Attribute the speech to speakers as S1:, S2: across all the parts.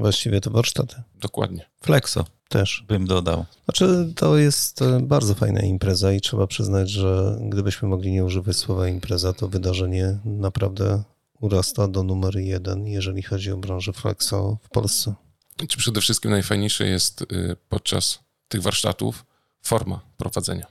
S1: Właściwie to warsztaty.
S2: Dokładnie.
S3: Flexo
S1: Też.
S3: bym dodał.
S1: Znaczy, to jest e, bardzo fajna impreza i trzeba przyznać, że gdybyśmy mogli nie używać słowa impreza, to wydarzenie naprawdę urasta do numer jeden, jeżeli chodzi o branżę Flexo w Polsce.
S2: Czy przede wszystkim najfajniejsze jest y, podczas tych warsztatów forma prowadzenia.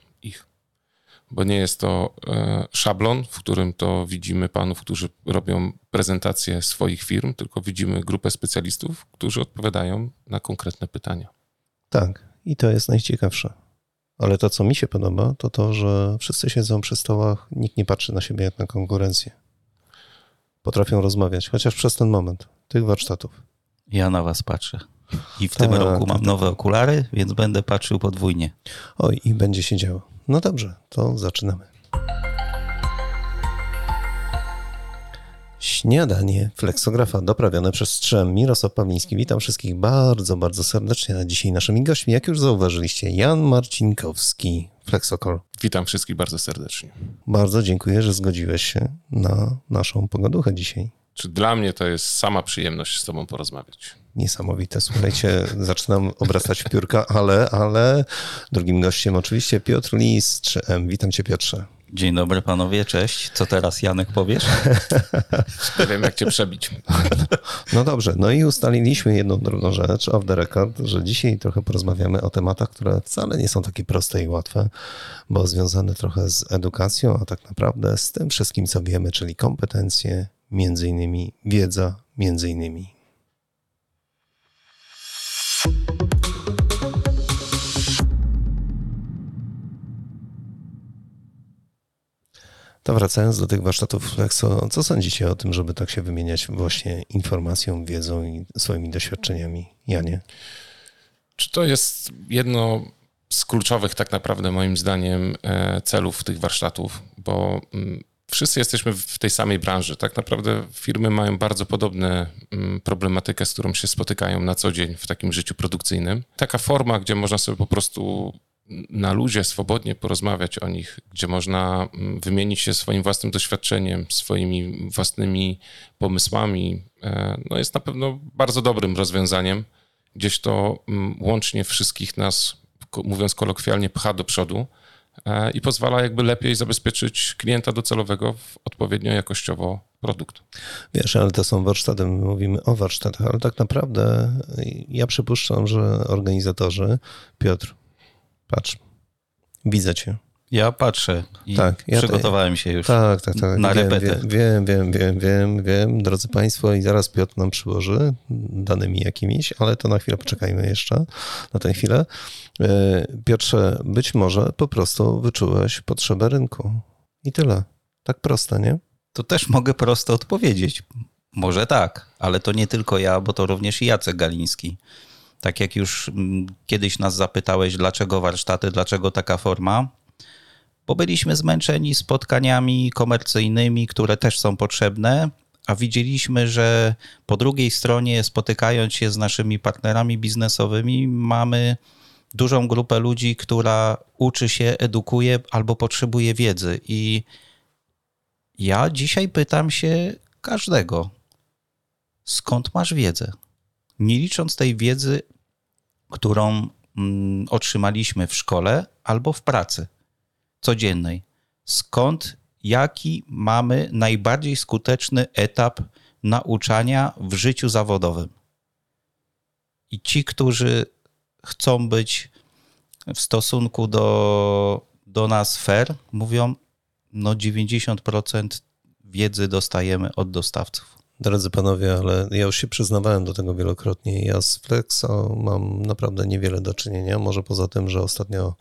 S2: Bo nie jest to e, szablon, w którym to widzimy panów, którzy robią prezentację swoich firm, tylko widzimy grupę specjalistów, którzy odpowiadają na konkretne pytania.
S1: Tak, i to jest najciekawsze. Ale to, co mi się podoba, to to, że wszyscy siedzą przy stołach, nikt nie patrzy na siebie jak na konkurencję. Potrafią rozmawiać, chociaż przez ten moment tych warsztatów.
S3: Ja na was patrzę. I w tym
S1: Tak,
S3: roku mam
S1: tak,
S3: nowe okulary, więc będę patrzył podwójnie.
S1: Oj, i będzie się działo. No dobrze, to zaczynamy. Śniadanie fleksografa doprawione przez Strzem. Mirosław Pawliński. Witam wszystkich bardzo, bardzo serdecznie. A dzisiaj naszymi gośćmi, jak już zauważyliście, Jan Marcinkowski, Flexokol.
S2: Witam wszystkich bardzo serdecznie.
S1: Bardzo dziękuję, że zgodziłeś się na naszą pogaduchę dzisiaj.
S2: Czy dla mnie to jest sama przyjemność z tobą porozmawiać?
S1: Niesamowite. Słuchajcie, zaczynam obracać w piórka, ale, ale drugim gościem oczywiście Piotr Lis, 3M. Witam cię Piotrze.
S3: Dzień dobry panowie, cześć. Co teraz Janek powiesz?
S2: Nie wiem, jak cię przebić.
S1: No dobrze, no i ustaliliśmy jedną drugą rzecz, off the record, że dzisiaj trochę porozmawiamy o tematach, które wcale nie są takie proste i łatwe, bo związane trochę z edukacją, a tak naprawdę z tym wszystkim, co wiemy, czyli kompetencje, między innymi wiedza, między innymi. To wracając do tych warsztatów Flexo, co sądzicie o tym, żeby tak się wymieniać właśnie informacją, wiedzą i swoimi doświadczeniami? Janie?
S2: Czy to jest jedno z kluczowych, tak naprawdę, moim zdaniem, e, celów tych warsztatów? Bo mm, wszyscy jesteśmy w tej samej branży. Tak naprawdę firmy mają bardzo podobne mm, problematykę, z którą się spotykają na co dzień w takim życiu produkcyjnym. Taka forma, gdzie można sobie po prostu na luzie swobodnie porozmawiać o nich, gdzie można mm, wymienić się swoim własnym doświadczeniem, swoimi własnymi pomysłami, e, no jest na pewno bardzo dobrym rozwiązaniem. Gdzieś to mm, łącznie wszystkich nas, mówiąc kolokwialnie, pcha do przodu i pozwala jakby lepiej zabezpieczyć klienta docelowego w odpowiednio jakościowo produkt.
S1: Wiesz, ale to są warsztaty, my mówimy o warsztatach, ale tak naprawdę ja przypuszczam, że organizatorzy, Piotr, patrz, widzę cię.
S3: Ja patrzę i
S1: Tak, ja
S3: przygotowałem się już.
S1: Tak, tak, tak.
S3: Na
S1: wiem,
S3: repetę.
S1: Wiem, wiem, wiem, wiem, wiem, drodzy Państwo, i zaraz Piotr nam przyłoży danymi jakimiś, ale to na chwilę poczekajmy jeszcze, na tę chwilę. E, Piotrze, być może po prostu wyczułeś potrzebę rynku. I tyle. Tak proste, nie?
S3: To też mogę prosto odpowiedzieć. Może tak, ale to nie tylko ja, bo to również i Jacek Galiński. Tak jak już mm, kiedyś nas zapytałeś, dlaczego warsztaty, dlaczego taka forma, bo byliśmy zmęczeni spotkaniami komercyjnymi, które też są potrzebne, a widzieliśmy, że po drugiej stronie, spotykając się z naszymi partnerami biznesowymi, mamy dużą grupę ludzi, która uczy się, edukuje albo potrzebuje wiedzy. I ja dzisiaj pytam się każdego, skąd masz wiedzę? Nie licząc tej wiedzy, którą mm, otrzymaliśmy w szkole albo w pracy codziennej. Skąd, jaki mamy najbardziej skuteczny etap nauczania w życiu zawodowym? I ci, którzy chcą być w stosunku do, do nas fair, mówią, no 90% wiedzy dostajemy od dostawców.
S1: Drodzy panowie, ale ja już się przyznawałem do tego wielokrotnie. Ja z Flexo mam naprawdę niewiele do czynienia. Może poza tym, że ostatnio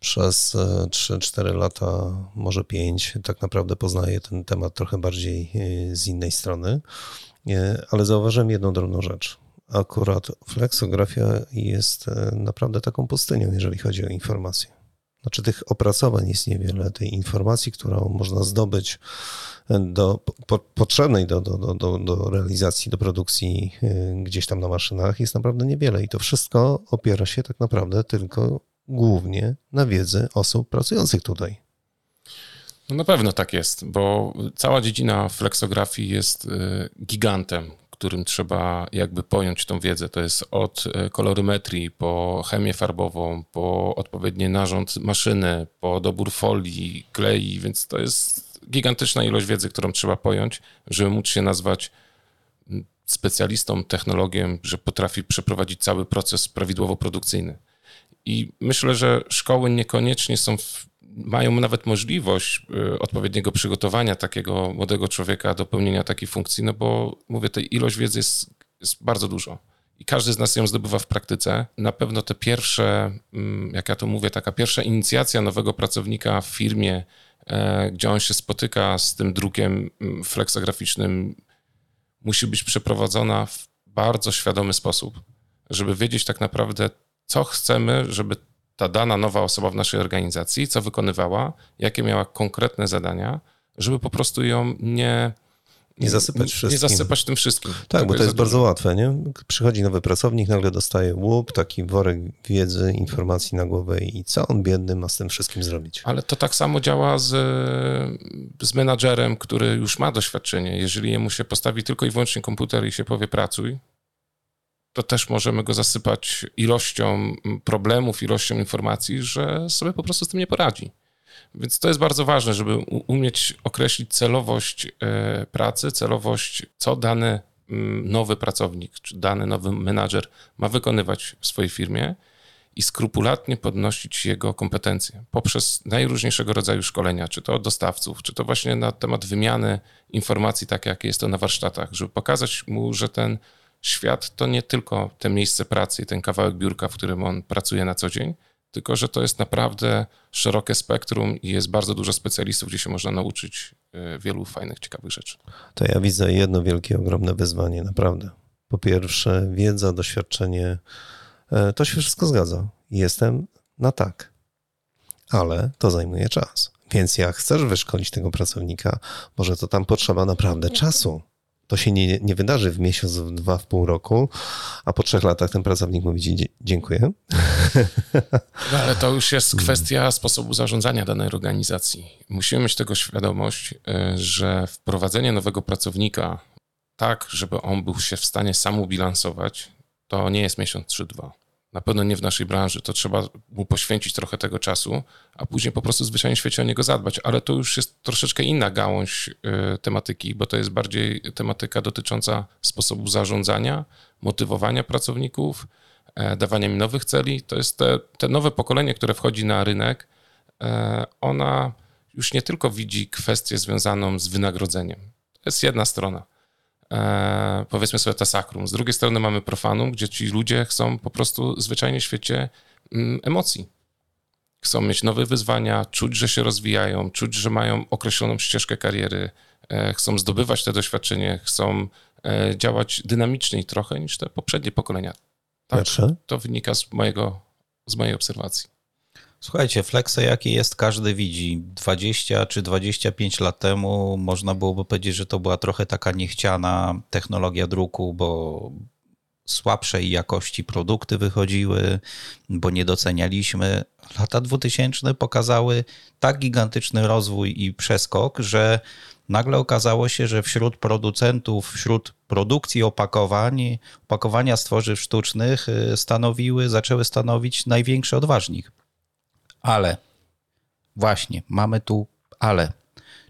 S1: przez e, 3-4 lata, może 5, tak naprawdę poznaję ten temat trochę bardziej e, z innej strony. E, Ale zauważyłem jedną drobną rzecz. Akurat flexografia jest e, naprawdę taką pustynią, jeżeli chodzi o informacje. Znaczy tych opracowań jest niewiele, tej informacji, którą można zdobyć do, po, potrzebnej do, do, do, do, realizacji, do produkcji gdzieś tam na maszynach jest naprawdę niewiele i to wszystko opiera się tak naprawdę tylko głównie na wiedzy osób pracujących tutaj.
S2: No na pewno tak jest, bo cała dziedzina flexografii jest y, gigantem, którym trzeba jakby pojąć tą wiedzę. To jest od e, kolorymetrii, po chemię farbową, po odpowiedni narząd maszyny, po dobór folii, klei, więc to jest gigantyczna ilość wiedzy, którą trzeba pojąć, żeby móc się nazwać specjalistą, technologiem, że potrafi przeprowadzić cały proces prawidłowo produkcyjny. I myślę, że szkoły niekoniecznie są, w, mają nawet możliwość y, odpowiedniego przygotowania takiego młodego człowieka do pełnienia takiej funkcji, no bo mówię, tej ilość wiedzy jest, jest bardzo dużo. I każdy z nas ją zdobywa w praktyce. Na pewno te pierwsze, mm, jak ja to mówię, taka pierwsza inicjacja nowego pracownika w firmie, e, gdzie on się spotyka z tym drukiem mm, fleksograficznym, musi być przeprowadzona w bardzo świadomy sposób, żeby wiedzieć tak naprawdę, co chcemy, żeby ta dana nowa osoba w naszej organizacji, co wykonywała, jakie miała konkretne zadania, żeby po prostu ją nie.
S1: Nie zasypać wszystkim.
S2: Nie zasypać tym wszystkim.
S1: Tak, bo to jest bardzo łatwe, nie? Przychodzi nowy pracownik, nagle dostaje łup, taki worek wiedzy, informacji na głowę i co on biedny ma z tym wszystkim zrobić?
S2: Ale to tak samo działa z, z menadżerem, który już ma doświadczenie. Jeżeli jemu się postawi tylko i wyłącznie komputer i się powie pracuj, to też możemy go zasypać ilością problemów, ilością informacji, że sobie po prostu z tym nie poradzi. Więc to jest bardzo ważne, żeby umieć określić celowość e, pracy, celowość, co dany nowy pracownik czy dany nowy menadżer ma wykonywać w swojej firmie i skrupulatnie podnosić jego kompetencje poprzez najróżniejszego rodzaju szkolenia, czy to od dostawców, czy to właśnie na temat wymiany informacji, tak jak jest to na warsztatach, żeby pokazać mu, że ten świat to nie tylko te miejsce pracy i ten kawałek biurka, w którym on pracuje na co dzień, tylko że to jest naprawdę szerokie spektrum i jest bardzo dużo specjalistów, gdzie się można nauczyć e, wielu fajnych, ciekawych rzeczy.
S1: To ja widzę jedno wielkie, ogromne wyzwanie, naprawdę. Po pierwsze, wiedza, doświadczenie, e, to się wszystko zgadza. Jestem na tak, ale to zajmuje czas. Więc jak chcesz wyszkolić tego pracownika, może to tam potrzeba naprawdę czasu to się nie, nie wydarzy w miesiąc, w dwa, w pół roku, a po trzech latach ten pracownik mówi dziękuję.
S2: No, ale to już jest kwestia sposobu zarządzania danej organizacji. Musimy mieć tego świadomość, e, że wprowadzenie nowego pracownika tak, żeby on był się w stanie sam ubilansować, to nie jest miesiąc czy dwa na pewno nie w naszej branży, to trzeba mu poświęcić trochę tego czasu, a później po prostu zwyczajnie świecie o niego zadbać. Ale to już jest troszeczkę inna gałąź y, tematyki, bo to jest bardziej tematyka dotycząca sposobu zarządzania, motywowania pracowników, e, dawania im nowych celi. To jest te, te nowe pokolenie, które wchodzi na rynek, e, ona już nie tylko widzi kwestię związaną z wynagrodzeniem. To jest jedna strona e, powiedzmy sobie tasakrum. Z drugiej strony mamy profanum, gdzie ci ludzie chcą po prostu zwyczajnie w świecie mm, emocji. Chcą mieć nowe wyzwania, czuć, że się rozwijają, czuć, że mają określoną ścieżkę kariery, e, chcą zdobywać te doświadczenie, chcą e, działać dynamiczniej trochę niż te poprzednie pokolenia. Tak, to wynika z, mojego, z mojej obserwacji.
S3: Słuchajcie, Flexa jaki jest, każdy widzi. 20 czy 25 lat temu można byłoby powiedzieć, że to była trochę taka niechciana technologia druku, bo słabszej jakości produkty wychodziły, bo nie docenialiśmy. Lata 2000 pokazały tak gigantyczny rozwój i przeskok, że nagle okazało się, że wśród producentów, wśród produkcji opakowań, opakowania z tworzyw sztucznych y, stanowiły, zaczęły stanowić największy odważnik. Ale, właśnie, mamy tu ale.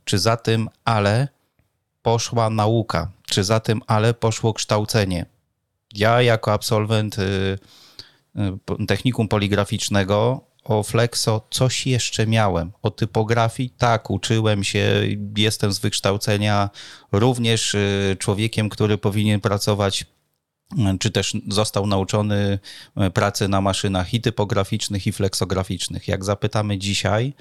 S3: Czy za tym ale poszła nauka? Czy za tym ale poszło kształcenie? Ja jako absolwent y, y, technikum poligraficznego o Flexo coś jeszcze miałem. O typografii tak, uczyłem się, jestem z wykształcenia również y, człowiekiem, który powinien pracować czy też został nauczony e, pracy na maszynach i typograficznych, i fleksograficznych. Jak zapytamy dzisiaj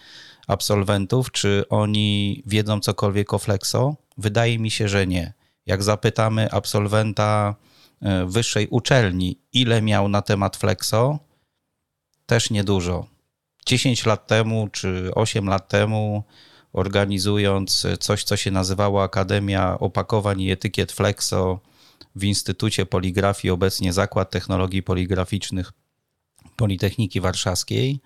S3: absolwentów, czy oni wiedzą cokolwiek o flexo, wydaje mi się, że nie. Jak zapytamy absolwenta e, wyższej uczelni, ile miał na temat flexo, też niedużo. 10 lat temu czy 8 lat temu, organizując coś, co się nazywało Akademia Opakowań i Etykiet Flexo, w Instytucie Poligrafii, obecnie Zakład Technologii Poligraficznych Politechniki Warszawskiej.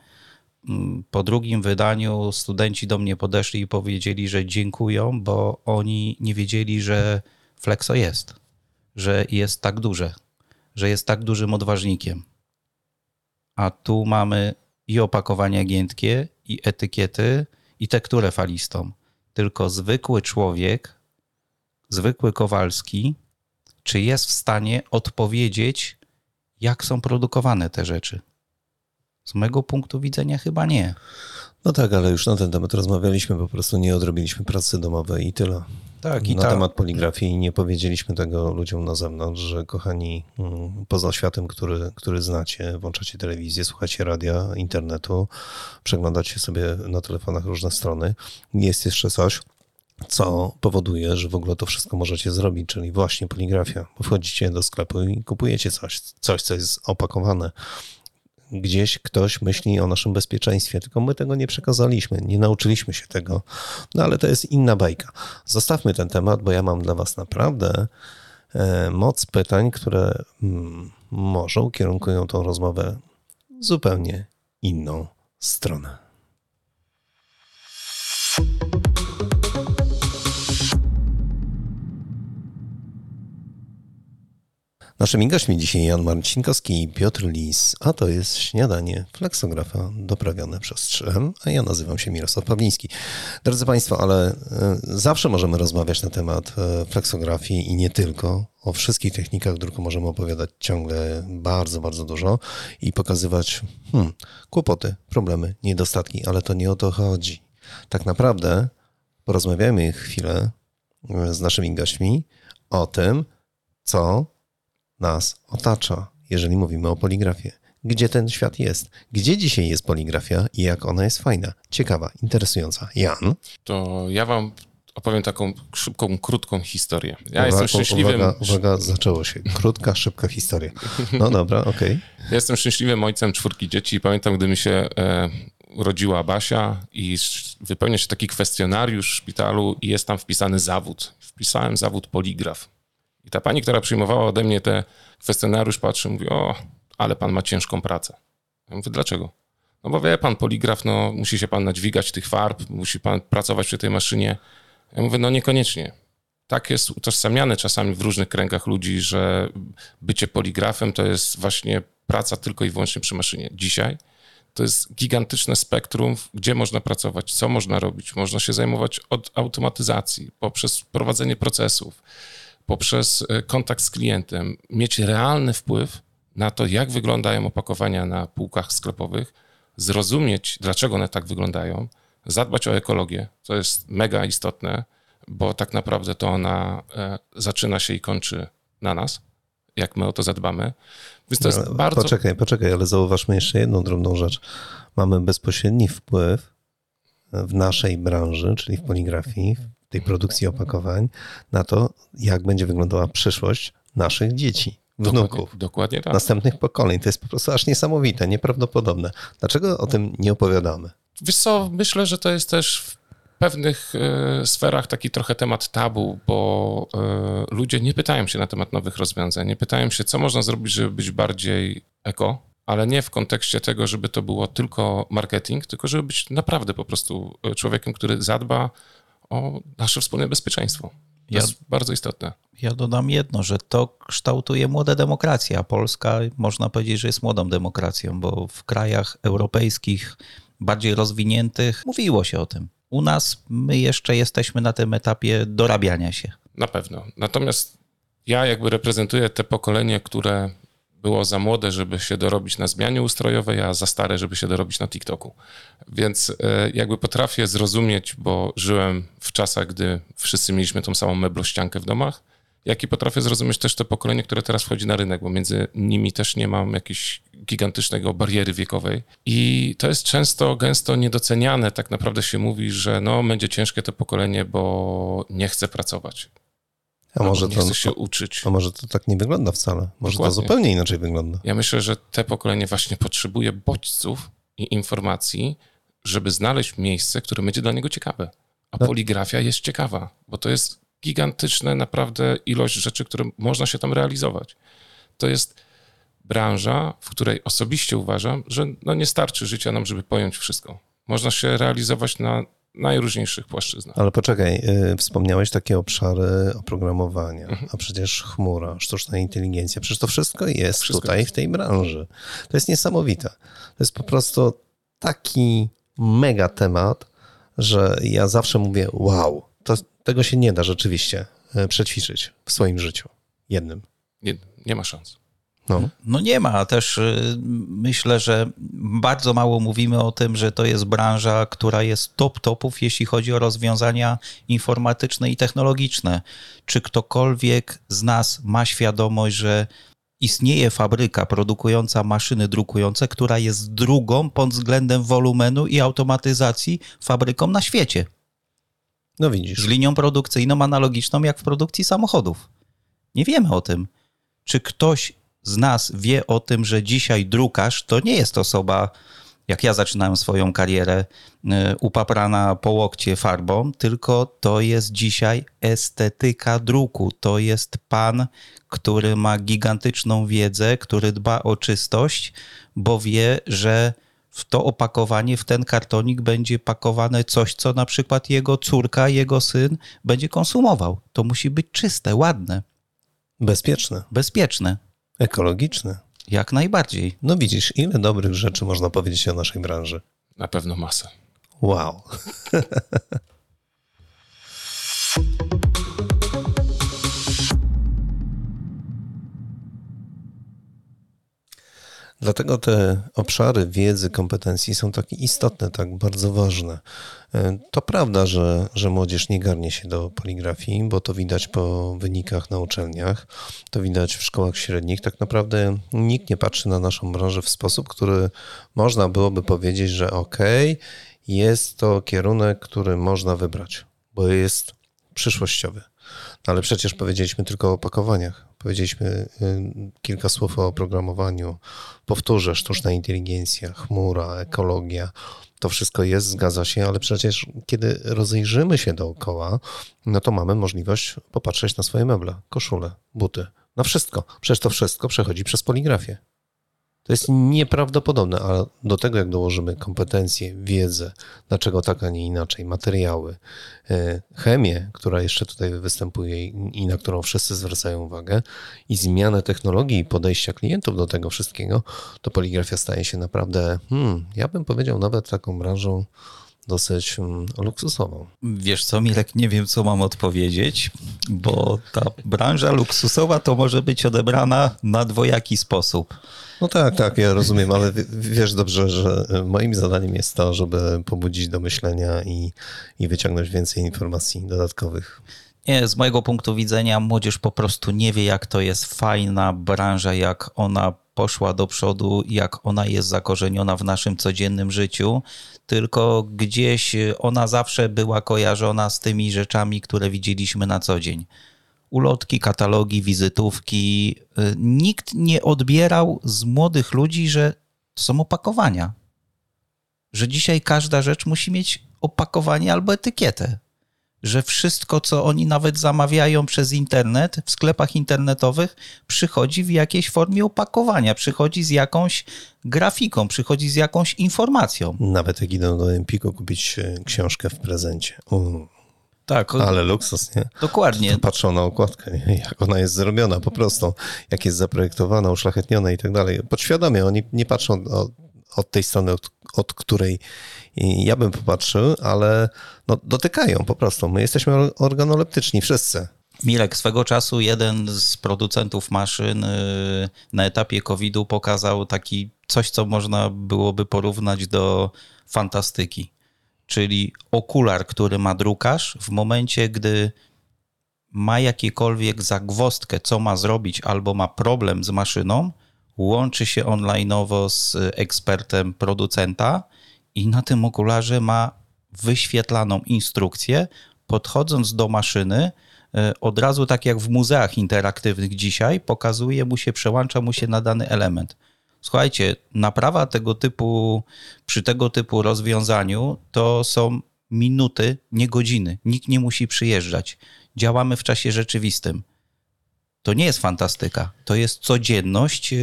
S3: Mm, po drugim wydaniu studenci do mnie podeszli i powiedzieli, że dziękują, bo oni nie wiedzieli, że Flexo jest. że jest tak duże, że jest tak dużym odważnikiem. A tu mamy i opakowania giętkie, i etykiety, i tekturę falistą. Tylko zwykły człowiek, zwykły Kowalski, czy jest w stanie odpowiedzieć, jak są produkowane te rzeczy? Z mojego punktu widzenia chyba nie.
S1: No tak, ale już na ten temat rozmawialiśmy, po prostu nie odrobiliśmy pracy domowej i tyle.
S3: Tak, i
S1: na
S3: tak.
S1: temat poligrafii nie powiedzieliśmy tego ludziom na zewnątrz, że kochani, mm, poza światem, który, który znacie, włączacie telewizję, słuchacie radia, internetu, przeglądacie sobie na telefonach różne strony, jest jeszcze coś, co powoduje, że w ogóle to wszystko możecie zrobić, czyli właśnie poligrafia. Wchodzicie do sklepu i kupujecie coś, coś, co jest opakowane. Gdzieś ktoś myśli o naszym bezpieczeństwie, tylko my tego nie przekazaliśmy, nie nauczyliśmy się tego. No ale to jest inna bajka. Zostawmy ten temat, bo ja mam dla Was naprawdę e, moc pytań, które mm, może ukierunkują tą rozmowę w zupełnie inną stronę. Naszymi gośćmi dzisiaj Jan Marcinkowski i Piotr Lis, a to jest śniadanie fleksografa doprawione przez 3M, a ja nazywam się Mirosław Pawliński. Drodzy Państwo, ale e, zawsze możemy rozmawiać na temat e, fleksografii i nie tylko. O wszystkich technikach druku możemy opowiadać ciągle bardzo, bardzo dużo i pokazywać hmm, kłopoty, problemy, niedostatki, ale to nie o to chodzi. Tak naprawdę porozmawiamy chwilę e, z naszymi gośćmi o tym, co nas otacza, jeżeli mówimy o poligrafii. Gdzie ten świat jest? Gdzie dzisiaj jest poligrafia i jak ona jest fajna, ciekawa, interesująca? Jan?
S2: To ja wam opowiem taką szybką, krótką historię. Ja
S1: uwaga,
S2: jestem szczęśliwym...
S1: Uwaga, uwaga, zaczęło się. Krótka, szybka historia. No dobra, okej. Okay.
S2: Ja jestem szczęśliwym ojcem czwórki dzieci i pamiętam, gdy mi się e, urodziła Basia i wypełnia się taki kwestionariusz w szpitalu i jest tam wpisany zawód. Wpisałem zawód poligraf. I ta pani, która przyjmowała ode mnie te kwestionariusz, patrzy, mówi, o, ale pan ma ciężką pracę. Ja mówię, dlaczego? No bo wie pan, poligraf, no musi się pan nadźwigać tych farb, musi pan pracować przy tej maszynie. Ja mówię, no niekoniecznie. Tak jest utożsamiane czasami w różnych kręgach ludzi, że bycie poligrafem to jest właśnie praca tylko i wyłącznie przy maszynie. Dzisiaj to jest gigantyczne spektrum, gdzie można pracować, co można robić. Można się zajmować od automatyzacji, poprzez prowadzenie procesów, poprzez kontakt z klientem, mieć realny wpływ na to, jak wyglądają opakowania na półkach sklepowych, zrozumieć, dlaczego one tak wyglądają, zadbać o ekologię, co jest mega istotne, bo tak naprawdę to ona zaczyna się i kończy na nas, jak my o to zadbamy. Więc to jest
S1: ale
S2: bardzo.
S1: Poczekaj, poczekaj, ale zauważmy jeszcze jedną drobną rzecz. Mamy bezpośredni wpływ w naszej branży, czyli w poligrafii, tej produkcji opakowań, na to, jak będzie wyglądała przyszłość naszych dzieci, wnuków.
S2: Dokładnie, dokładnie tak.
S1: Następnych pokoleń. To jest po prostu aż niesamowite, nieprawdopodobne. Dlaczego o tym nie opowiadamy?
S2: Wiesz co, myślę, że to jest też w pewnych y, sferach taki trochę temat tabu, bo y, ludzie nie pytają się na temat nowych rozwiązań, nie pytają się, co można zrobić, żeby być bardziej eko, ale nie w kontekście tego, żeby to było tylko marketing, tylko żeby być naprawdę po prostu człowiekiem, który zadba o nasze wspólne bezpieczeństwo. To
S3: Ja-
S2: jest bardzo istotne.
S3: Ja dodam jedno, że to kształtuje młoda demokracja. Polska można powiedzieć, że jest młodą demokracją, bo w krajach europejskich, bardziej rozwiniętych, mówiło się o tym. U nas my jeszcze jesteśmy na tym etapie dorabiania się.
S2: Na pewno. Natomiast ja jakby reprezentuję te pokolenie, które było za młode, żeby się dorobić na zmianie ustrojowej, a za stare, żeby się dorobić na TikToku. Więc e, jakby potrafię zrozumieć, bo żyłem w czasach, gdy wszyscy mieliśmy tą samą meblościankę w domach, jak i potrafię zrozumieć też to pokolenie, które teraz wchodzi na rynek, bo między nimi też nie mam jakiejś gigantycznego bariery wiekowej. I to jest często, gęsto niedoceniane. Tak naprawdę się mówi, że no, będzie ciężkie to pokolenie, bo nie chce pracować.
S1: A może,
S2: nie
S1: to,
S2: chce się uczyć.
S1: a może to tak nie wygląda wcale? Może
S2: Dokładnie.
S1: to zupełnie inaczej wygląda?
S2: Ja myślę, że te pokolenie właśnie potrzebuje bodźców i informacji, żeby znaleźć miejsce, które będzie dla niego ciekawe. A
S1: Tak.
S2: poligrafia jest ciekawa, bo to jest gigantyczna naprawdę ilość rzeczy, które można się tam realizować. To jest branża, w której osobiście uważam, że no nie starczy życia nam, żeby pojąć wszystko. Można się realizować na najróżniejszych płaszczyznach.
S1: Ale poczekaj, y, wspomniałeś takie obszary oprogramowania, a przecież chmura, sztuczna inteligencja, przecież to wszystko jest
S2: Wszystko
S1: tutaj w tej branży. To jest niesamowite. To jest po prostu taki mega temat, że ja zawsze mówię, wow, to, tego się nie da rzeczywiście y, przećwiczyć w swoim życiu. Jednym.
S2: Nie, nie ma szans.
S1: No.
S3: No nie ma. Też y, myślę, że bardzo mało mówimy o tym, że to jest branża, która jest top topów, jeśli chodzi o rozwiązania informatyczne i technologiczne. Czy ktokolwiek z nas ma świadomość, że istnieje fabryka produkująca maszyny drukujące, która jest drugą pod względem wolumenu i automatyzacji fabryką na świecie.
S1: no
S3: Z
S1: widzisz.
S3: linią produkcyjną analogiczną jak w produkcji samochodów. Nie wiemy o tym. Czy ktoś z nas wie o tym, że dzisiaj drukarz to nie jest osoba, jak ja zaczynałem swoją karierę, y, upaprana po łokcie farbą, tylko to jest dzisiaj estetyka druku. To jest pan, który ma gigantyczną wiedzę, który dba o czystość, bo wie, że w to opakowanie, w ten kartonik będzie pakowane coś, co na przykład jego córka, jego syn będzie konsumował. To musi być czyste, ładne,
S1: Bezpieczne,
S3: bezpieczne.
S1: Ekologiczne.
S3: Jak najbardziej.
S1: No widzisz, ile dobrych rzeczy można powiedzieć o naszej branży.
S2: Na pewno masę.
S1: Wow. Dlatego te obszary wiedzy, kompetencji są takie istotne, tak bardzo ważne. E, To prawda, że, że młodzież nie garnie się do poligrafii, bo to widać po wynikach na uczelniach, to widać w szkołach średnich. Tak naprawdę nikt nie patrzy na naszą branżę w sposób, który można byłoby powiedzieć, że okej, jest to kierunek, który można wybrać, bo jest przyszłościowy. No ale przecież powiedzieliśmy tylko o opakowaniach. Powiedzieliśmy y, kilka słów o oprogramowaniu. Powtórzę, sztuczna inteligencja, chmura, ekologia. To wszystko jest, zgadza się, ale przecież kiedy rozejrzymy się dookoła, no to mamy możliwość popatrzeć na swoje meble, koszule, buty, na wszystko. Przecież to wszystko przechodzi przez poligrafię. To jest nieprawdopodobne, a do tego jak dołożymy kompetencje, wiedzę, dlaczego tak, a nie inaczej, materiały, e, chemię, która jeszcze tutaj występuje i na którą wszyscy zwracają uwagę, i zmianę technologii i podejścia klientów do tego wszystkiego, to poligrafia staje się naprawdę, hmm, ja bym powiedział, nawet taką branżą dosyć hmm, luksusową.
S3: Wiesz co, Mirek, nie wiem, co mam odpowiedzieć, bo ta branża luksusowa to może być odebrana na dwojaki sposób.
S1: No tak, tak, ja rozumiem, ale wiesz dobrze, że moim zadaniem jest to, żeby pobudzić do myślenia i, i wyciągnąć więcej informacji dodatkowych.
S3: Nie, z mojego punktu widzenia młodzież po prostu nie wie, jak to jest fajna branża, jak ona poszła do przodu, jak ona jest zakorzeniona w naszym codziennym życiu, tylko gdzieś ona zawsze była kojarzona z tymi rzeczami, które widzieliśmy na co dzień. Ulotki, katalogi, wizytówki. Nikt nie odbierał z młodych ludzi, że to są opakowania. Że dzisiaj każda rzecz musi mieć opakowanie albo etykietę że wszystko, co oni nawet zamawiają przez internet, w sklepach internetowych, przychodzi w jakiejś formie opakowania, przychodzi z jakąś grafiką, przychodzi z jakąś informacją.
S1: Nawet jak idą do Empiku kupić e, książkę w prezencie. U,
S3: Tak,
S1: ale luksus, nie?
S3: dokładnie.
S1: Patrzą na okładkę, nie? jak ona jest zrobiona po prostu, jak jest zaprojektowana, uszlachetniona i tak dalej. Podświadomie, oni nie patrzą od, od tej strony, od, od której ja bym popatrzył, ale no, dotykają po prostu. My jesteśmy organoleptyczni, wszyscy.
S3: Mirek, swego czasu jeden z producentów maszyn y, na etapie COVID-u pokazał taki coś, co można byłoby porównać do fantastyki. Czyli okular, który ma drukarz, w momencie, gdy ma jakiekolwiek zagwostkę, co ma zrobić, albo ma problem z maszyną, łączy się onlineowo z ekspertem producenta i na tym okularze ma wyświetlaną instrukcję, podchodząc do maszyny, e, od razu tak jak w muzeach interaktywnych dzisiaj, pokazuje mu się, przełącza mu się na dany element. Słuchajcie, naprawa tego typu, przy tego typu rozwiązaniu to są minuty, nie godziny. Nikt nie musi przyjeżdżać. Działamy w czasie rzeczywistym. To nie jest fantastyka. To jest codzienność e,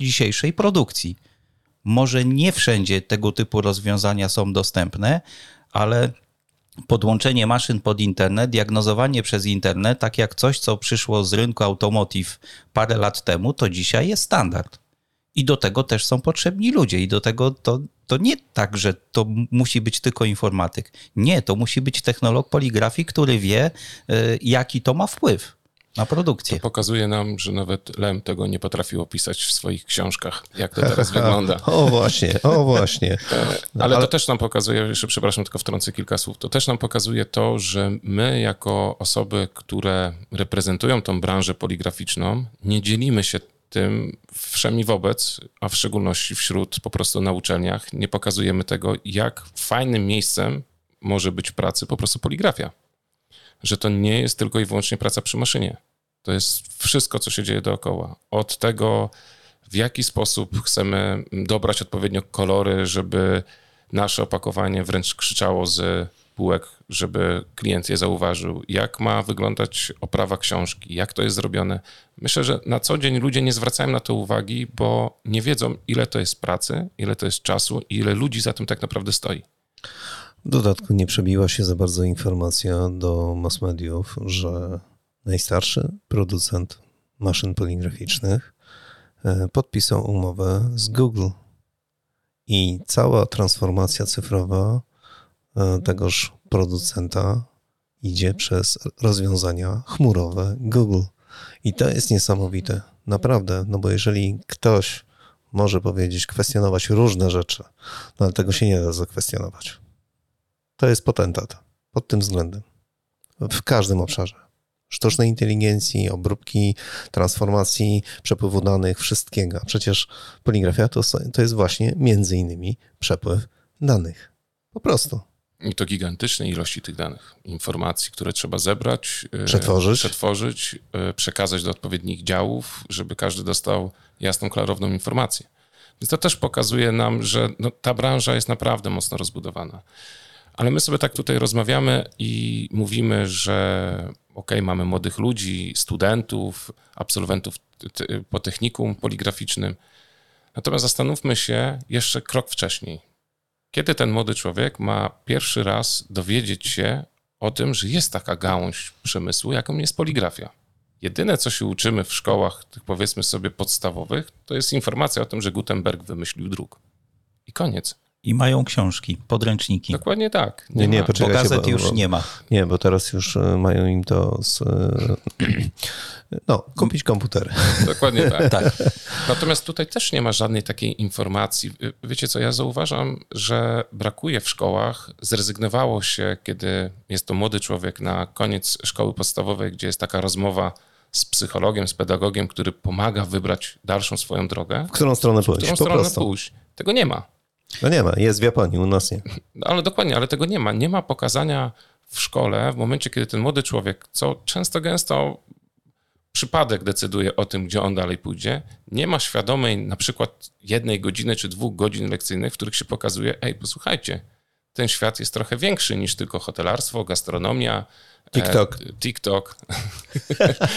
S3: dzisiejszej produkcji. Może nie wszędzie tego typu rozwiązania są dostępne, ale podłączenie maszyn pod internet, diagnozowanie przez internet, tak jak coś, co przyszło z rynku automotive parę lat temu, to dzisiaj jest standard. I do tego też są potrzebni ludzie, i do tego to, to nie tak, że to musi być tylko informatyk. Nie, to musi być technolog poligrafii, który wie, y, jaki to ma wpływ na produkcję.
S2: To pokazuje nam, że nawet Lem tego nie potrafił opisać w swoich książkach, jak to teraz wygląda.
S1: O właśnie, o właśnie.
S2: No, ale, ale, to też nam pokazuje, jeszcze przepraszam, tylko wtrącę kilka słów, to też nam pokazuje to, że my jako osoby, które reprezentują tą branżę poligraficzną, nie dzielimy się tym wszemi wobec, a w szczególności wśród po prostu na uczelniach, nie pokazujemy tego, jak fajnym miejscem może być pracy po prostu poligrafia. Że to nie jest tylko i wyłącznie praca przy maszynie. To jest wszystko, co się dzieje dookoła. Od tego, w jaki sposób chcemy dobrać odpowiednio kolory, żeby nasze opakowanie wręcz krzyczało z półek, żeby klient je zauważył, jak ma wyglądać oprawa książki, jak to jest zrobione. Myślę, że na co dzień ludzie nie zwracają na to uwagi, bo nie wiedzą, ile to jest pracy, ile to jest czasu i ile ludzi za tym tak naprawdę stoi.
S1: W dodatku nie przebiła się za bardzo informacja do mass mediów, że najstarszy producent maszyn poligraficznych e, podpisał umowę z Google. I cała transformacja cyfrowa e, tegoż producenta idzie przez rozwiązania chmurowe Google. I to jest niesamowite, naprawdę, no bo jeżeli ktoś może powiedzieć, kwestionować różne rzeczy, no ale tego się nie da zakwestionować. To jest potentat pod tym względem. W każdym obszarze. Sztucznej inteligencji, obróbki, transformacji, przepływu danych, wszystkiego. Przecież poligrafia to, to jest właśnie między innymi przepływ danych. Po prostu.
S2: I to gigantyczne ilości tych danych, informacji, które trzeba zebrać,
S1: e, przetworzyć,
S2: przetworzyć e, przekazać do odpowiednich działów, żeby każdy dostał jasną, klarowną informację. Więc to też pokazuje nam, że no, ta branża jest naprawdę mocno rozbudowana. Ale my sobie tak tutaj rozmawiamy i mówimy, że ok, mamy młodych ludzi, studentów, absolwentów po technikum poligraficznym. Natomiast zastanówmy się jeszcze krok wcześniej. Kiedy ten młody człowiek ma pierwszy raz dowiedzieć się o tym, że jest taka gałąź przemysłu, jaką jest poligrafia? Jedyne, co się uczymy w szkołach, tych powiedzmy sobie podstawowych, to jest informacja o tym, że Gutenberg wymyślił druk. I koniec.
S3: I mają książki, podręczniki.
S2: Dokładnie tak.
S3: Nie, nie, nie poczekajcie, bo gazet bo, już bo, nie ma.
S1: Nie, bo teraz już e, mają im to z, e, no, kupić komputery.
S2: Dokładnie tak. tak. Natomiast tutaj też nie ma żadnej takiej informacji. Wiecie co, ja zauważam, że brakuje w szkołach, zrezygnowało się, kiedy jest to młody człowiek na koniec szkoły podstawowej, gdzie jest taka rozmowa z psychologiem, z pedagogiem, który pomaga wybrać dalszą swoją drogę.
S1: W którą stronę pójść? W
S2: którą stronę prostu. pójść. Tego nie ma.
S1: No nie ma, jest w Japonii, u nas nie.
S2: Ale dokładnie, ale tego nie ma. Nie ma pokazania w szkole w momencie, kiedy ten młody człowiek, co często gęsto przypadek decyduje o tym, gdzie on dalej pójdzie, nie ma świadomej na przykład jednej godziny czy dwóch godzin lekcyjnych, w których się pokazuje, ej, posłuchajcie, ten świat jest trochę większy niż tylko hotelarstwo, gastronomia,
S1: TikTok.
S2: E, TikTok.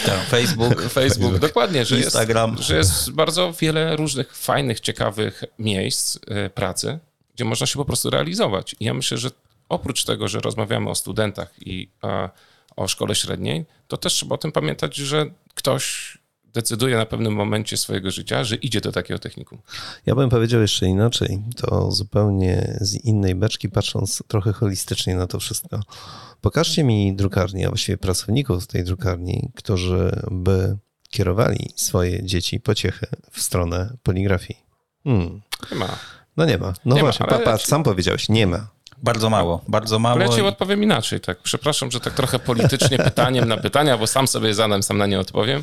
S3: Tak, Facebook.
S2: Facebook. Dokładnie, że Instagram. Jest, że jest bardzo wiele różnych fajnych, ciekawych miejsc e, pracy, gdzie można się po prostu realizować. I ja myślę, że oprócz tego, że rozmawiamy o studentach i o szkole średniej, to też trzeba o tym pamiętać, że ktoś decyduje na pewnym momencie swojego życia, że idzie do takiego technikum.
S1: Ja bym powiedział jeszcze inaczej, to zupełnie z innej beczki, patrząc trochę holistycznie na to wszystko. Pokażcie mi drukarnię, a właściwie pracowników tej drukarni, którzy by kierowali swoje dzieci pociechy w stronę poligrafii.
S2: Hmm. Nie ma.
S1: No nie ma. No nie właśnie, ma, patrz, sam powiedziałeś, nie ma.
S3: Bardzo mało, bardzo mało.
S2: Ale ja ci odpowiem inaczej, tak. Przepraszam, że tak trochę politycznie pytaniem na pytania, bo sam sobie zadam, sam na nie odpowiem.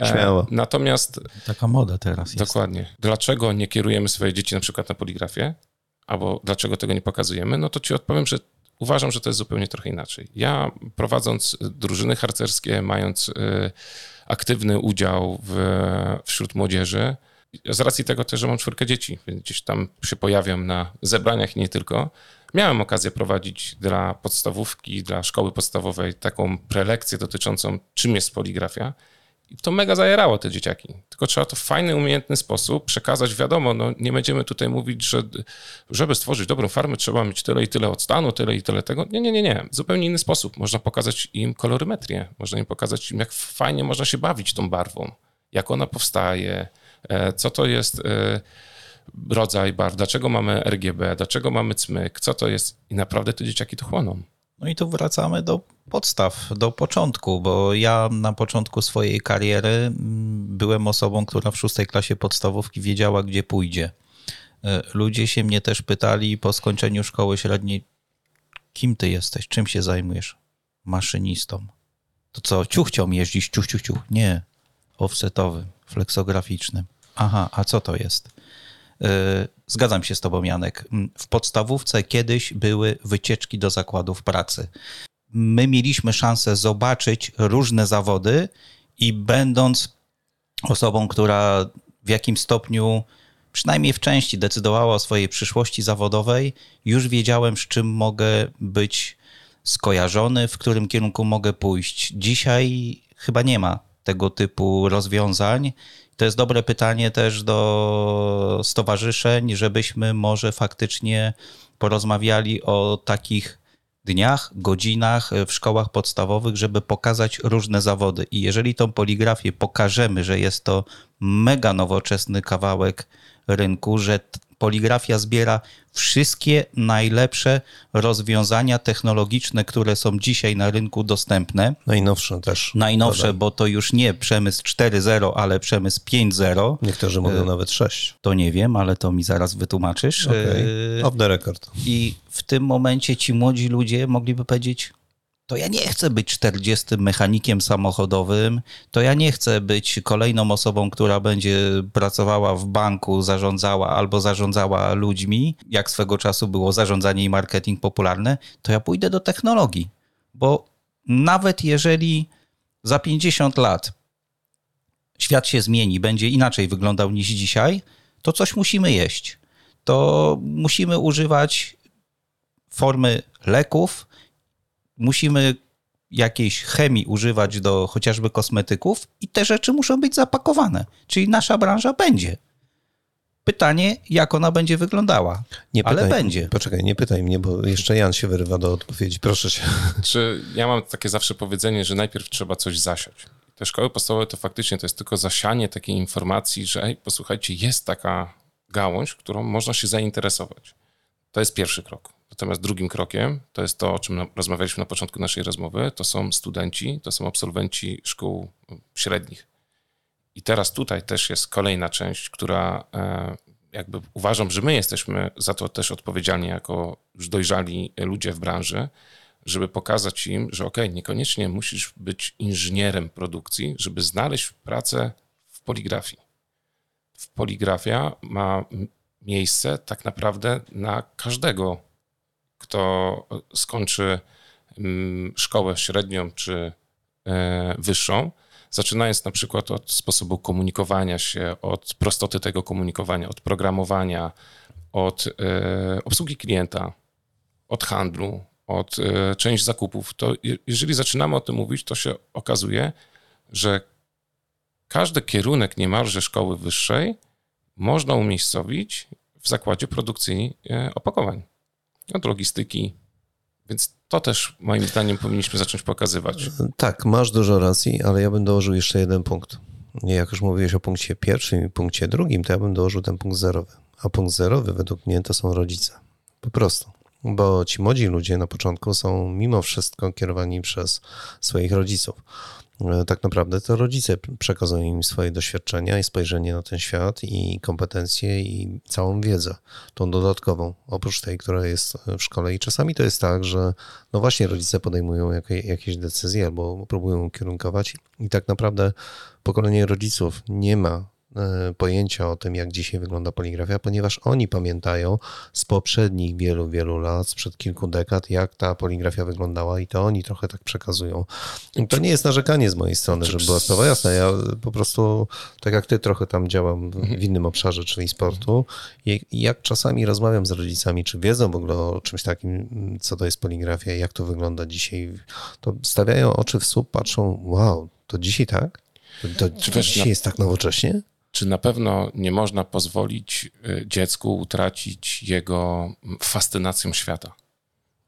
S1: E, Śmiało.
S2: Natomiast...
S3: Taka moda teraz jest.
S2: Dokładnie. Dlaczego nie kierujemy swoje dzieci na przykład na poligrafię? Albo dlaczego tego nie pokazujemy? No to ci odpowiem, że uważam, że to jest zupełnie trochę inaczej. Ja prowadząc drużyny harcerskie, mając y, aktywny udział w, wśród młodzieży, z racji tego też, że mam czwórkę dzieci, więc gdzieś tam się pojawiam na zebraniach i nie tylko, miałem okazję prowadzić dla podstawówki, dla szkoły podstawowej taką prelekcję dotyczącą czym jest poligrafia I to mega zajerało te dzieciaki. Tylko trzeba to w fajny, umiejętny sposób przekazać. Wiadomo, no nie będziemy tutaj mówić, że żeby stworzyć dobrą farmę, trzeba mieć tyle i tyle odstanu, tyle i tyle tego. Nie, nie, nie, nie. Zupełnie inny sposób. Można pokazać im kolorymetrię. Można im pokazać im, jak fajnie można się bawić tą barwą. Jak ona powstaje, e, co to jest e, rodzaj barw, dlaczego mamy RGB, dlaczego mamy cmyk, co to jest. I naprawdę te dzieciaki to chłoną.
S3: No i tu wracamy do podstaw, do początku, bo ja na początku swojej kariery mm, byłem osobą, która w szóstej klasie podstawówki wiedziała, gdzie pójdzie. E, ludzie się mnie też pytali po skończeniu szkoły średniej, kim ty jesteś, czym się zajmujesz? Maszynistą. To co, ciuchcią jeździć, ciuch, ciuch, ciuch? Nie, offsetowym, fleksograficznym. Aha, a co to jest? E, zgadzam się z Tobą, Janek. W podstawówce kiedyś były wycieczki do zakładów pracy. My mieliśmy szansę zobaczyć różne zawody i będąc osobą, która w jakim stopniu, przynajmniej w części, decydowała o swojej przyszłości zawodowej, już wiedziałem, z czym mogę być skojarzony, w którym kierunku mogę pójść. Dzisiaj chyba nie ma tego typu rozwiązań to jest dobre pytanie też do stowarzyszeń, żebyśmy może faktycznie porozmawiali o takich dniach, godzinach w szkołach podstawowych, żeby pokazać różne zawody. I jeżeli tą poligrafię pokażemy, że jest to mega nowoczesny kawałek rynku, że poligrafia zbiera wszystkie najlepsze rozwiązania technologiczne, które są dzisiaj na rynku dostępne.
S1: Najnowsze też.
S3: Najnowsze, bo to już nie przemysł 4.0, ale przemysł 5.0.
S1: Niektórzy mówią e, nawet 6.
S3: To nie wiem, ale to mi zaraz wytłumaczysz.
S1: Okay. E, Off the record.
S3: I w tym momencie ci młodzi ludzie mogliby powiedzieć, to ja nie chcę być 40 mechanikiem samochodowym, to ja nie chcę być kolejną osobą, która będzie pracowała w banku, zarządzała albo zarządzała ludźmi, jak swego czasu było zarządzanie i marketing popularne, to ja pójdę do technologii. Bo nawet jeżeli za 50 lat świat się zmieni, będzie inaczej wyglądał niż dzisiaj, to coś musimy jeść. To musimy używać formy leków, musimy jakiejś chemii używać do chociażby kosmetyków i te rzeczy muszą być zapakowane. Czyli nasza branża będzie. Pytanie, jak ona będzie wyglądała. Nie pytaj, Ale będzie.
S1: Poczekaj, nie pytaj mnie, bo jeszcze Jan się wyrywa do odpowiedzi. Proszę się.
S2: Czy ja mam takie zawsze powiedzenie, że najpierw trzeba coś zasiać. Te szkoły podstawowe to faktycznie to jest tylko zasianie takiej informacji, że ej, posłuchajcie, jest taka gałąź, którą można się zainteresować. To jest pierwszy krok. Natomiast drugim krokiem, to jest to, o czym rozmawialiśmy na początku naszej rozmowy, to są studenci, to są absolwenci szkół średnich. I teraz tutaj też jest kolejna część, która e, jakby uważam, że my jesteśmy za to też odpowiedzialni jako już dojrzali ludzie w branży, żeby pokazać im, że ok, niekoniecznie musisz być inżynierem produkcji, żeby znaleźć pracę w poligrafii. W poligrafia ma miejsce tak naprawdę na każdego kto skończy mm, szkołę średnią czy e, wyższą, zaczynając na przykład od sposobu komunikowania się, od prostoty tego komunikowania, od programowania, od e, obsługi klienta, od handlu, od e, części zakupów, to jeżeli zaczynamy o tym mówić, to się okazuje, że każdy kierunek niemalże szkoły wyższej można umiejscowić w zakładzie produkcji opakowań od logistyki. Więc to też moim zdaniem powinniśmy zacząć pokazywać.
S1: Tak, masz dużo racji, ale ja bym dołożył jeszcze jeden punkt. Jak już mówiłeś o punkcie pierwszym i punkcie drugim, to ja bym dołożył ten punkt zerowy. A punkt zerowy według mnie to są rodzice. Po prostu. Bo ci młodzi ludzie na początku są mimo wszystko kierowani przez swoich rodziców. E, tak naprawdę to rodzice przekazują im swoje doświadczenia i spojrzenie na ten świat i kompetencje i całą wiedzę, tą dodatkową, oprócz tej, która jest w szkole. I czasami to jest tak, że no właśnie rodzice podejmują jakieś decyzje albo próbują kierunkować i tak naprawdę pokolenie rodziców nie ma E, pojęcia o tym, jak dzisiaj wygląda poligrafia, ponieważ oni pamiętają z poprzednich wielu, wielu lat, sprzed kilku dekad, jak ta poligrafia wyglądała i to oni trochę tak przekazują. I to nie jest narzekanie z mojej strony, żeby była sprawa jasna. Ja po prostu, tak jak ty, trochę tam działam w innym obszarze, czyli sportu. I jak czasami rozmawiam z rodzicami, czy wiedzą w ogóle o czymś takim, co to jest poligrafia, jak to wygląda dzisiaj, to stawiają oczy w słup, patrzą, wow, to dzisiaj tak? To, to
S2: wiesz,
S1: dzisiaj
S2: na-
S1: jest tak nowocześnie?
S2: Czy na pewno nie można pozwolić y, dziecku utracić jego mm, fascynacją świata?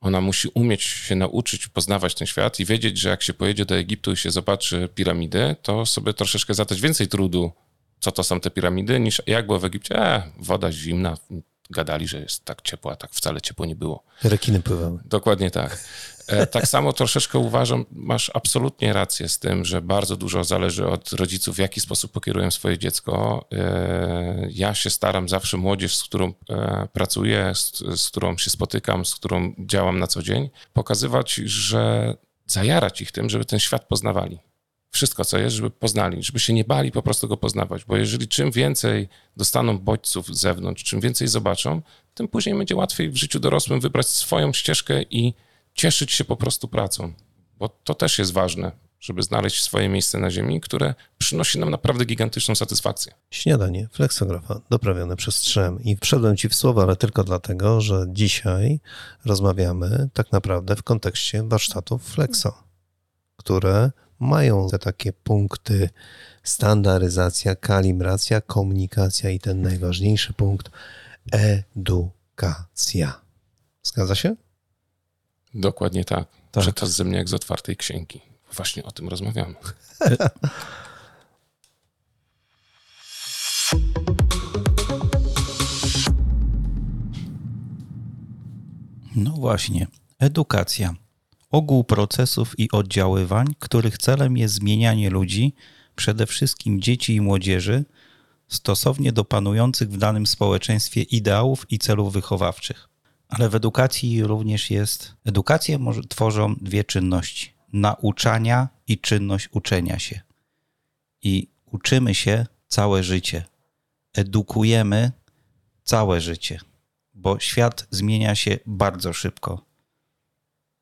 S2: Ona musi umieć się nauczyć poznawać ten świat i wiedzieć, że jak się pojedzie do Egiptu i się zobaczy piramidy, to sobie troszeczkę zadać więcej trudu, co to są te piramidy, niż jak było w Egipcie. E, woda zimna. Gadali, że jest tak ciepło, a tak wcale ciepło nie było.
S1: Rekiny pływały.
S2: Dokładnie tak. E, Tak samo troszeczkę uważam, masz absolutnie rację z tym, że bardzo dużo zależy od rodziców, w jaki sposób pokierują swoje dziecko. E, Ja się staram zawsze młodzież, z którą e, pracuję, z, z którą się spotykam, z którą działam na co dzień, pokazywać, że zajarać ich tym, żeby ten świat poznawali. Wszystko, co jest, żeby poznali, żeby się nie bali po prostu go poznawać, bo jeżeli czym więcej dostaną bodźców z zewnątrz, czym więcej zobaczą, tym później będzie łatwiej w życiu dorosłym wybrać swoją ścieżkę i cieszyć się po prostu pracą, bo to też jest ważne, żeby znaleźć swoje miejsce na ziemi, które przynosi nam naprawdę gigantyczną satysfakcję.
S1: Śniadanie fleksografa doprawione przez trzem. I wszedłem ci w słowo, ale tylko dlatego, że dzisiaj rozmawiamy tak naprawdę w kontekście warsztatów Flexo, które mają te takie punkty standaryzacja, kalibracja, komunikacja i ten najważniejszy punkt edukacja. Zgadza się?
S2: Dokładnie tak.
S3: Tak.
S2: Przekaz ze mnie jak z otwartej księgi. Właśnie o tym rozmawiamy.
S3: No właśnie, edukacja. Ogół procesów i oddziaływań, których celem jest zmienianie ludzi, przede wszystkim dzieci i młodzieży, stosownie do panujących w danym społeczeństwie ideałów i celów wychowawczych. Ale w edukacji również jest. Edukację tworzą dwie czynności: nauczania i czynność uczenia się. I uczymy się całe życie. Edukujemy całe życie, bo świat zmienia się bardzo szybko.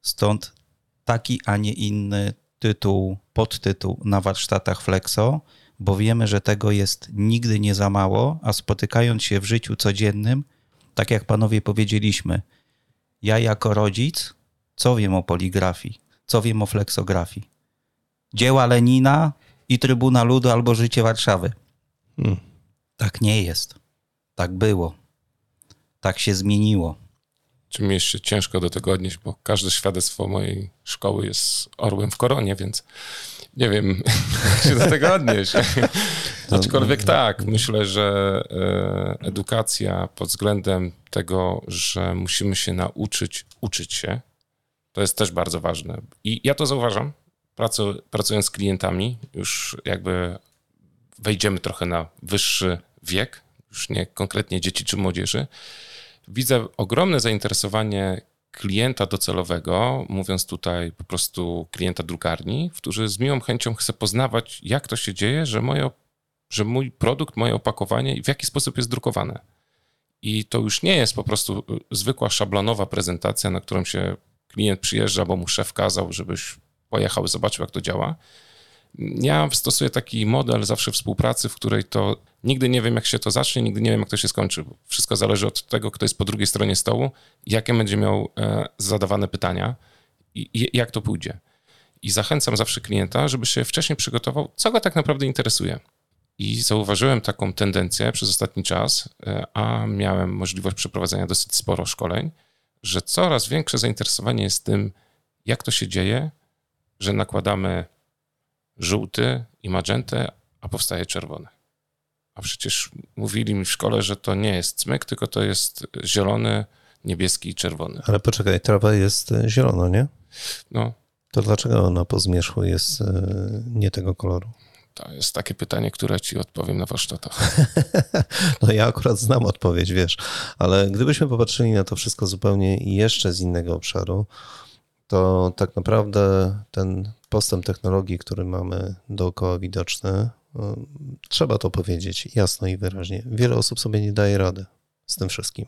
S3: Stąd taki, a nie inny tytuł, podtytuł na warsztatach Flexo, bo wiemy, że tego jest nigdy nie za mało, a spotykając się w życiu codziennym, tak jak panowie powiedzieliśmy, ja jako rodzic, co wiem o poligrafii, co wiem o flexografii? Dzieła Lenina i Trybuna Ludu albo Życie Warszawy.
S1: Hmm.
S3: Tak nie jest. Tak było. Tak się zmieniło.
S2: Czy mi jeszcze ciężko do tego odnieść, bo każde świadectwo mojej szkoły jest orłem w koronie, więc nie wiem, jak się do tego odnieść. Aczkolwiek tak, myślę, że e, edukacja pod względem tego, że musimy się nauczyć uczyć się, to jest też bardzo ważne. I ja to zauważam, pracu, pracując z klientami, już jakby wejdziemy trochę na wyższy wiek, już nie konkretnie dzieci czy młodzieży, widzę ogromne zainteresowanie klienta docelowego, mówiąc tutaj po prostu klienta drukarni, który z miłą chęcią chce poznawać, jak to się dzieje, że, moje, że mój produkt, moje opakowanie w jaki sposób jest drukowane. I to już nie jest po prostu zwykła szablonowa prezentacja, na którą się klient przyjeżdża, bo mu szef kazał, żebyś pojechał zobaczył, jak to działa. Ja stosuję taki model zawsze współpracy, w której to nigdy nie wiem, jak się to zacznie, nigdy nie wiem, jak to się skończy. Wszystko zależy od tego, kto jest po drugiej stronie stołu, jakie będzie miał e, zadawane pytania i, i jak to pójdzie. I zachęcam zawsze klienta, żeby się wcześniej przygotował, co go tak naprawdę interesuje. I zauważyłem taką tendencję przez ostatni czas, e, a miałem możliwość przeprowadzenia dosyć sporo szkoleń, że coraz większe zainteresowanie jest tym, jak to się dzieje, że nakładamy żółty i magentę, a powstaje czerwony. A przecież mówili mi w szkole, że to nie jest cmyk, tylko to jest zielony, niebieski i czerwony.
S1: Ale poczekaj, trawa jest e, zielona, nie?
S2: No,
S1: To dlaczego ona po zmierzchu jest e, nie tego koloru?
S2: to jest takie pytanie, które ci odpowiem na warsztatach.
S1: No ja akurat znam odpowiedź, wiesz, ale gdybyśmy popatrzyli na to wszystko zupełnie jeszcze z innego obszaru, to tak naprawdę ten postęp technologii, który mamy dookoła widoczny, y, trzeba to powiedzieć jasno i wyraźnie. Wiele osób sobie nie daje rady z tym wszystkim.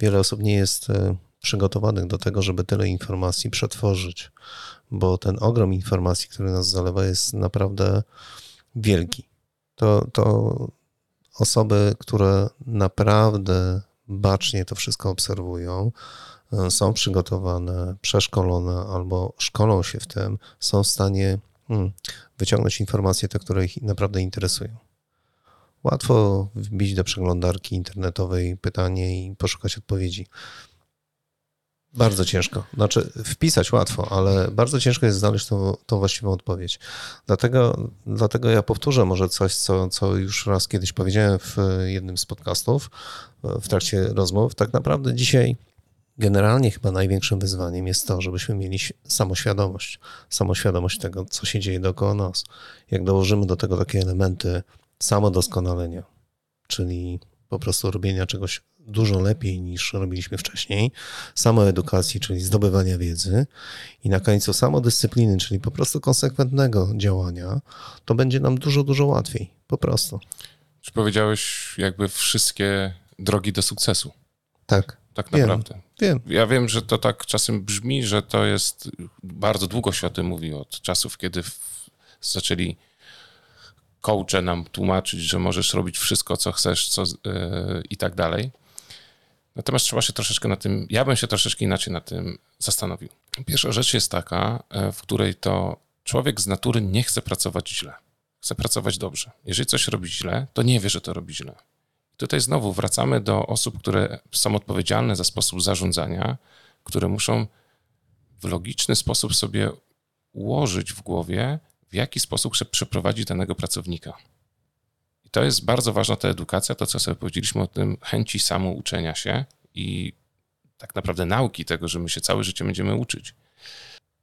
S1: Wiele osób nie jest y, przygotowanych do tego, żeby tyle informacji przetworzyć, bo ten ogrom informacji, który nas zalewa, jest naprawdę wielki. To, to osoby, które naprawdę bacznie to wszystko obserwują, są przygotowane, przeszkolone albo szkolą się w tym, są w stanie hmm, wyciągnąć informacje, te, które ich naprawdę interesują. Łatwo wbić do przeglądarki internetowej pytanie i poszukać odpowiedzi. Bardzo ciężko. Znaczy, wpisać łatwo, ale bardzo ciężko jest znaleźć tą, tą właściwą odpowiedź. Dlatego, dlatego ja powtórzę może coś, co, co już raz kiedyś powiedziałem w jednym z podcastów w trakcie rozmów. Tak naprawdę dzisiaj generalnie chyba największym wyzwaniem jest to, żebyśmy mieli samoświadomość. Samoświadomość tego, co się dzieje dookoła nas. Jak dołożymy do tego takie elementy samodoskonalenia, czyli po prostu robienia czegoś dużo lepiej niż robiliśmy wcześniej, samoedukacji, czyli zdobywania wiedzy i na końcu samodyscypliny, czyli po prostu konsekwentnego działania, to będzie nam dużo, dużo łatwiej. Po prostu.
S2: Czy powiedziałeś jakby wszystkie drogi do sukcesu?
S1: Tak.
S2: Tak naprawdę.
S1: Wiem.
S2: Ja wiem, że to tak czasem brzmi, że to jest, bardzo długo się o tym mówi, od czasów, kiedy zaczęli coache nam tłumaczyć, że możesz robić wszystko, co chcesz co, yy, i tak dalej. Natomiast trzeba się troszeczkę na tym, ja bym się troszeczkę inaczej na tym zastanowił. Pierwsza rzecz jest taka, e, w której to człowiek z natury nie chce pracować źle. Chce pracować dobrze. Jeżeli coś robi źle, to nie wie, że to robi źle. I tutaj znowu wracamy do osób, które są odpowiedzialne za sposób zarządzania, które muszą w logiczny sposób sobie ułożyć w głowie, w jaki sposób chce przeprowadzić danego pracownika. I to jest bardzo ważna ta edukacja, to co sobie powiedzieliśmy o tym chęci samouczenia się i tak naprawdę nauki tego, że my się całe życie będziemy uczyć.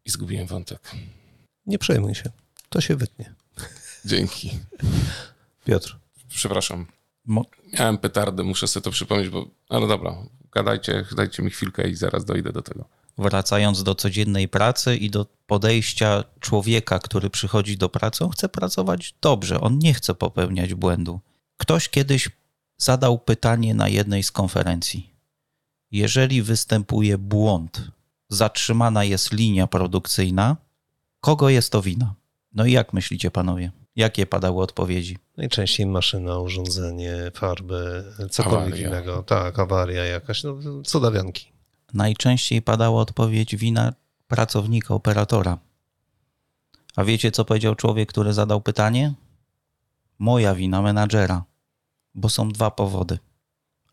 S2: I zgubiłem wątek.
S1: Nie przejmuj się. To się wytnie.
S2: Dzięki.
S1: Piotr.
S2: Przepraszam. Mo Miałem petardę, muszę sobie to przypomnieć, bo. No dobra, gadajcie, dajcie mi chwilkę i zaraz dojdę do tego
S3: wracając do codziennej pracy i do podejścia człowieka, który przychodzi do pracy, on chce pracować dobrze, on nie chce popełniać błędu. Ktoś kiedyś zadał pytanie na jednej z konferencji. Jeżeli występuje błąd, zatrzymana jest linia produkcyjna, kogo jest to wina? No i jak myślicie, panowie? Jakie padały odpowiedzi?
S1: Najczęściej maszyna, urządzenie, farby, cokolwiek awaria. innego. Tak, awaria jakaś, no, cudawianki
S3: najczęściej padała odpowiedź wina pracownika, operatora. A wiecie, co powiedział człowiek, który zadał pytanie? Moja wina menadżera, bo są dwa powody.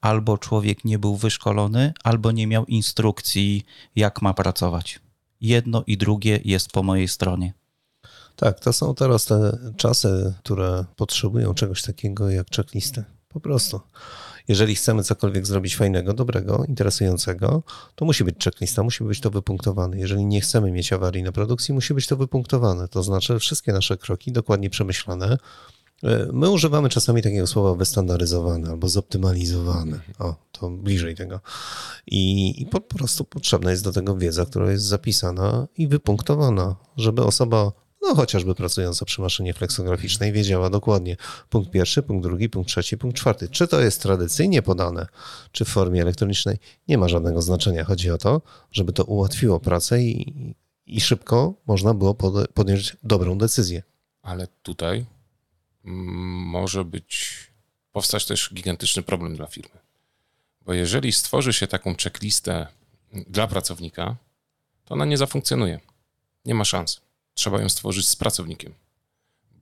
S3: Albo człowiek nie był wyszkolony, albo nie miał instrukcji, jak ma pracować. Jedno i drugie jest po mojej stronie.
S1: Tak, to są teraz te czasy, które potrzebują czegoś takiego jak checklisty. Po prostu jeżeli chcemy cokolwiek zrobić fajnego, dobrego, interesującego, to musi być checklista, musi być to wypunktowane. Jeżeli nie chcemy mieć awarii na produkcji, musi być to wypunktowane. To znaczy wszystkie nasze kroki dokładnie przemyślane. E, my używamy czasami takiego słowa wystandaryzowane albo zoptymalizowane. O, to bliżej tego. I, I, po prostu potrzebna jest do tego wiedza, która jest zapisana i wypunktowana, żeby osoba no chociażby pracująca przy maszynie fleksograficznej, wiedziała dokładnie punkt pierwszy, punkt drugi, punkt trzeci, punkt czwarty. Czy to jest tradycyjnie podane, czy w formie elektronicznej, nie ma żadnego znaczenia. Chodzi o to, żeby to ułatwiło pracę i, i szybko można było podjąć dobrą decyzję.
S2: Ale tutaj może być, powstać też gigantyczny problem dla firmy. Bo jeżeli stworzy się taką checklistę dla pracownika, to ona nie zafunkcjonuje. Nie ma szans trzeba ją stworzyć z pracownikiem.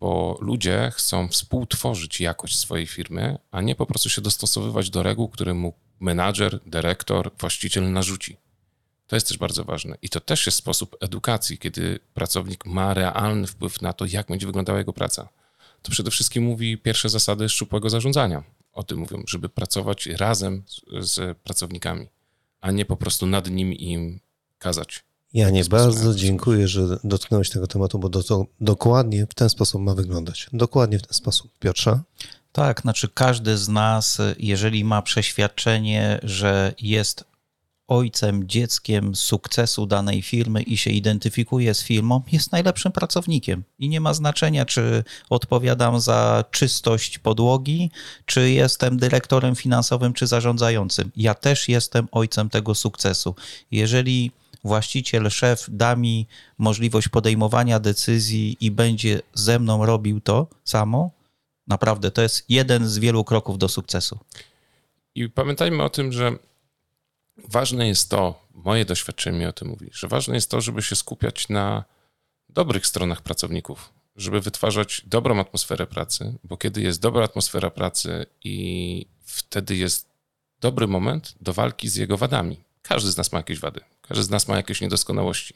S2: Bo ludzie chcą współtworzyć jakość swojej firmy, a nie po prostu się dostosowywać do reguł, które mu menadżer, dyrektor, właściciel narzuci. To jest też bardzo ważne. I to też jest sposób edukacji, kiedy pracownik ma realny wpływ na to, jak będzie wyglądała jego praca. To przede wszystkim mówi pierwsze zasady szczupłego zarządzania. O tym mówią, żeby pracować razem z, z pracownikami, a nie po prostu nad nim im kazać.
S1: Ja nie bardzo dziękuję, że dotknąłeś tego tematu, bo do, to, dokładnie w ten sposób ma wyglądać. Dokładnie w ten sposób. Piotrze?
S3: Tak, znaczy każdy z nas, jeżeli ma przeświadczenie, że jest ojcem, dzieckiem sukcesu danej firmy i się identyfikuje z firmą, jest najlepszym pracownikiem. I nie ma znaczenia, czy odpowiadam za czystość podłogi, czy jestem dyrektorem finansowym, czy zarządzającym. Ja też jestem ojcem tego sukcesu. Jeżeli właściciel, szef da mi możliwość podejmowania decyzji i będzie ze mną robił to samo, naprawdę to jest jeden z wielu kroków do sukcesu.
S2: I pamiętajmy o tym, że ważne jest to, moje doświadczenie mi o tym mówi, że ważne jest to, żeby się skupiać na dobrych stronach pracowników, żeby wytwarzać dobrą atmosferę pracy, bo kiedy jest dobra atmosfera pracy i wtedy jest dobry moment do walki z jego wadami. Każdy z nas ma jakieś wady, każdy z nas ma jakieś niedoskonałości.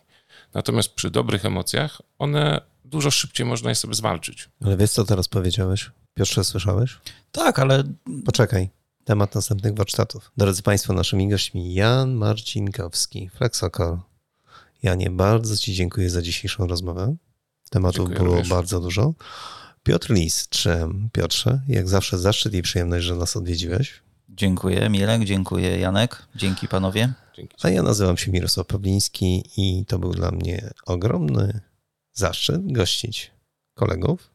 S2: Natomiast przy dobrych emocjach one dużo szybciej można je sobie zwalczyć.
S1: Ale wiesz, co teraz powiedziałeś? Piotrze, słyszałeś?
S3: Tak, ale
S1: Poczekaj. Temat następnych warsztatów. Drodzy Państwo, naszymi gośćmi Jan Marcinkowski, Flexocall. Janie, bardzo Ci dziękuję za dzisiejszą rozmowę. Tematów
S2: Dziękuję
S1: było
S2: również.
S1: bardzo dużo. Piotr Lis, czy Piotrze, jak zawsze zaszczyt i przyjemność, że nas odwiedziłeś.
S3: Dziękuję Milek, dziękuję Janek, dzięki panowie.
S2: Dzięki.
S1: A ja nazywam się Mirosław Pawliński i to był dla mnie ogromny zaszczyt gościć kolegów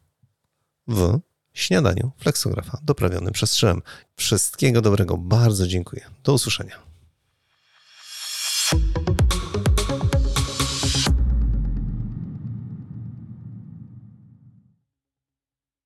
S1: w śniadaniu fleksografa doprawionym przez Szem. Wszystkiego dobrego, bardzo dziękuję. Do usłyszenia.